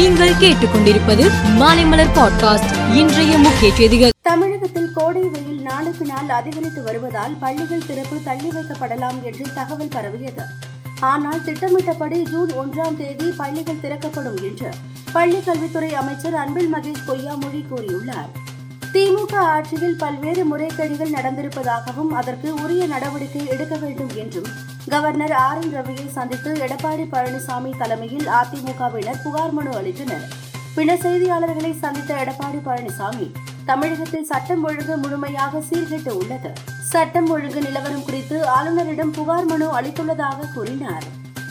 நீங்கள் கேட்டுக்கொண்டிருப்பது மாலைமலர் பாட்காஸ்ட். இன்றைய முக்கிய செய்திகள். தமிழகத்தில் கோடை வெயில் நாளுக்கு நாள் அதிகரித்து வருவதால் பள்ளிகள் திறப்பு தள்ளி வைக்கப்படலாம் என்று தகவல் பரவியது. ஆனால் திட்டமிட்டபடி ஜூன் ஒன்றாம் தேதி பள்ளிகள் திறக்கப்படும் என்று பள்ளிக் கல்வித்துறை அமைச்சர் அன்பில் மகேஷ் பொய்யாமொழி கூறியுள்ளார். திமுக ஆட்சியில் பல்வேறு முறைகேடுகள் நடந்திருப்பதாகவும் அதற்கு உரிய நடவடிக்கை எடுக்க வேண்டும் என்றும் கவர்னர் ஆர் என் ரவியை சந்தித்து எடப்பாடி பழனிசாமி தலைமையில் அதிமுகவினர் புகார் மனு அளித்தனர். பின்னர் செய்தியாளர்களை சந்தித்த எடப்பாடி பழனிசாமி தமிழகத்தில் சட்டம் ஒழுங்கு முழுமையாக சீர்கெட்டு உள்ளது. சட்டம் ஒழுங்கு நிலவரம் குறித்து ஆளுநரிடம் புகார் மனு அளித்துள்ளதாக கூறினார்.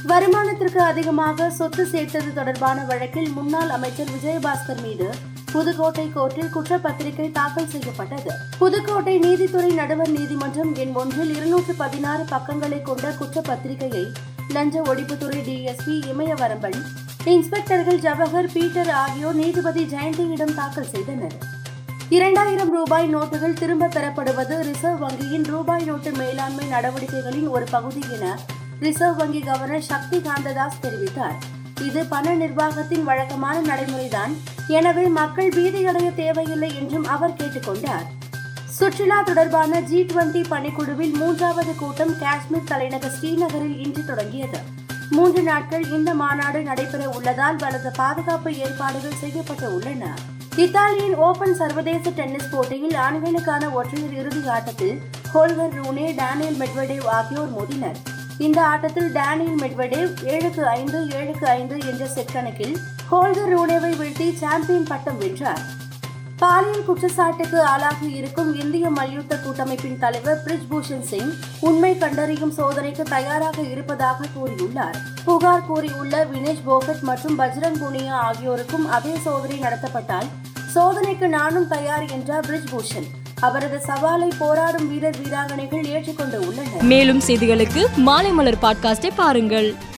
வருமானத்திற்கு அதிகமாக சொத்து சேர்த்தது தொடர்பான வழக்கில் முன்னாள் அமைச்சர் விஜயபாஸ்கர் மீது புதுக்கோட்டை கோர்ட்டில் குற்றப்பத்திரிகை தாக்கல் செய்யப்பட்டது. புதுக்கோட்டை நீதித்துறை நடுவர் நீதிமன்றம் எண் ஒன்றில் இருநூற்று பதினாறு பக்கங்களை கொண்ட குற்றப்பத்திரிகையை லஞ்ச ஒழிப்புத்துறை டிஎஸ்பி இமயவரம்பன் இன்ஸ்பெக்டர்கள் ஜவஹர் பீட்டர் ஆகியோர் நீதிபதி ஜெயந்தியிடம் தாக்கல் செய்தனர். இரண்டாயிரம் ரூபாய் நோட்டுகள் திரும்ப பெறப்படுவது ரிசர்வ் வங்கியின் ரூபாய் நோட்டு மேலாண்மை நடவடிக்கைகளின் ஒரு பகுதி என ரிசர்வ் வங்கி கவர்னர் சக்தி காந்ததாஸ் தெரிவித்தார். இது பண நிர்வாகத்தின் வழக்கமான நடைமுறைதான். எனவே மக்கள் பீதியடைய தேவையில்லை என்றும் அவர் கேட்டுக்கொண்டார். சுற்றுலா தொடர்பான ஜி டுவெண்டி பணிக்குழுவில் மூன்றாவது கூட்டம் காஷ்மீர் தலைநகர் ஸ்ரீநகரில் இன்று தொடங்கியது. மூன்று நாட்கள் இந்த மாநாடு நடைபெற உள்ளதால் பலத்த பாதுகாப்பு ஏற்பாடுகள் செய்யப்பட்டு உள்ளன. இத்தாலியின் ஓபன் சர்வதேச டென்னிஸ் போட்டியில் ஆண்களுக்கான ஒற்றையர் இறுதி ஆட்டத்தில் ஹோல்கர் ரூனே டேனியல் மெட்வடேவ் ஆகியோர் மோதினர். இந்த ஆட்டத்தில் டேனியல் மெட்வடேவ் ஏழுக்கு ஐந்து ஏழுக்கு ஐந்து என்ற செட் கணக்கில் ஹோல்கர் ரூனேவை வீழ்த்தி சாம்பியன் பட்டம் வென்றார். பாலியல் குற்றச்சாட்டுக்கு ஆளாகி இருக்கும் இந்திய மல்யுத்த கூட்டமைப்பின் தலைவர் பிரிஜ்பூஷன் சிங் உண்மை கண்டறியும் சோதனைக்கு தயாராக இருப்பதாக கூறியுள்ளார். புகார் கூறியுள்ள வினேஷ் போகட் மற்றும் பஜ்ரங் புனியா ஆகியோருக்கும் அதே சோதனை நடத்தப்பட்டால் சோதனைக்கு நானும் தயார் என்றார் பிரிஜ்பூஷன். அவரது சவாலை போராடும் வீரர் வீராங்கனைகள் ஏற்றுக்கொண்டு உள்ளனர். மேலும் செய்திகளுக்கு மாலைமலர் பாட்காஸ்டை பாருங்கள்.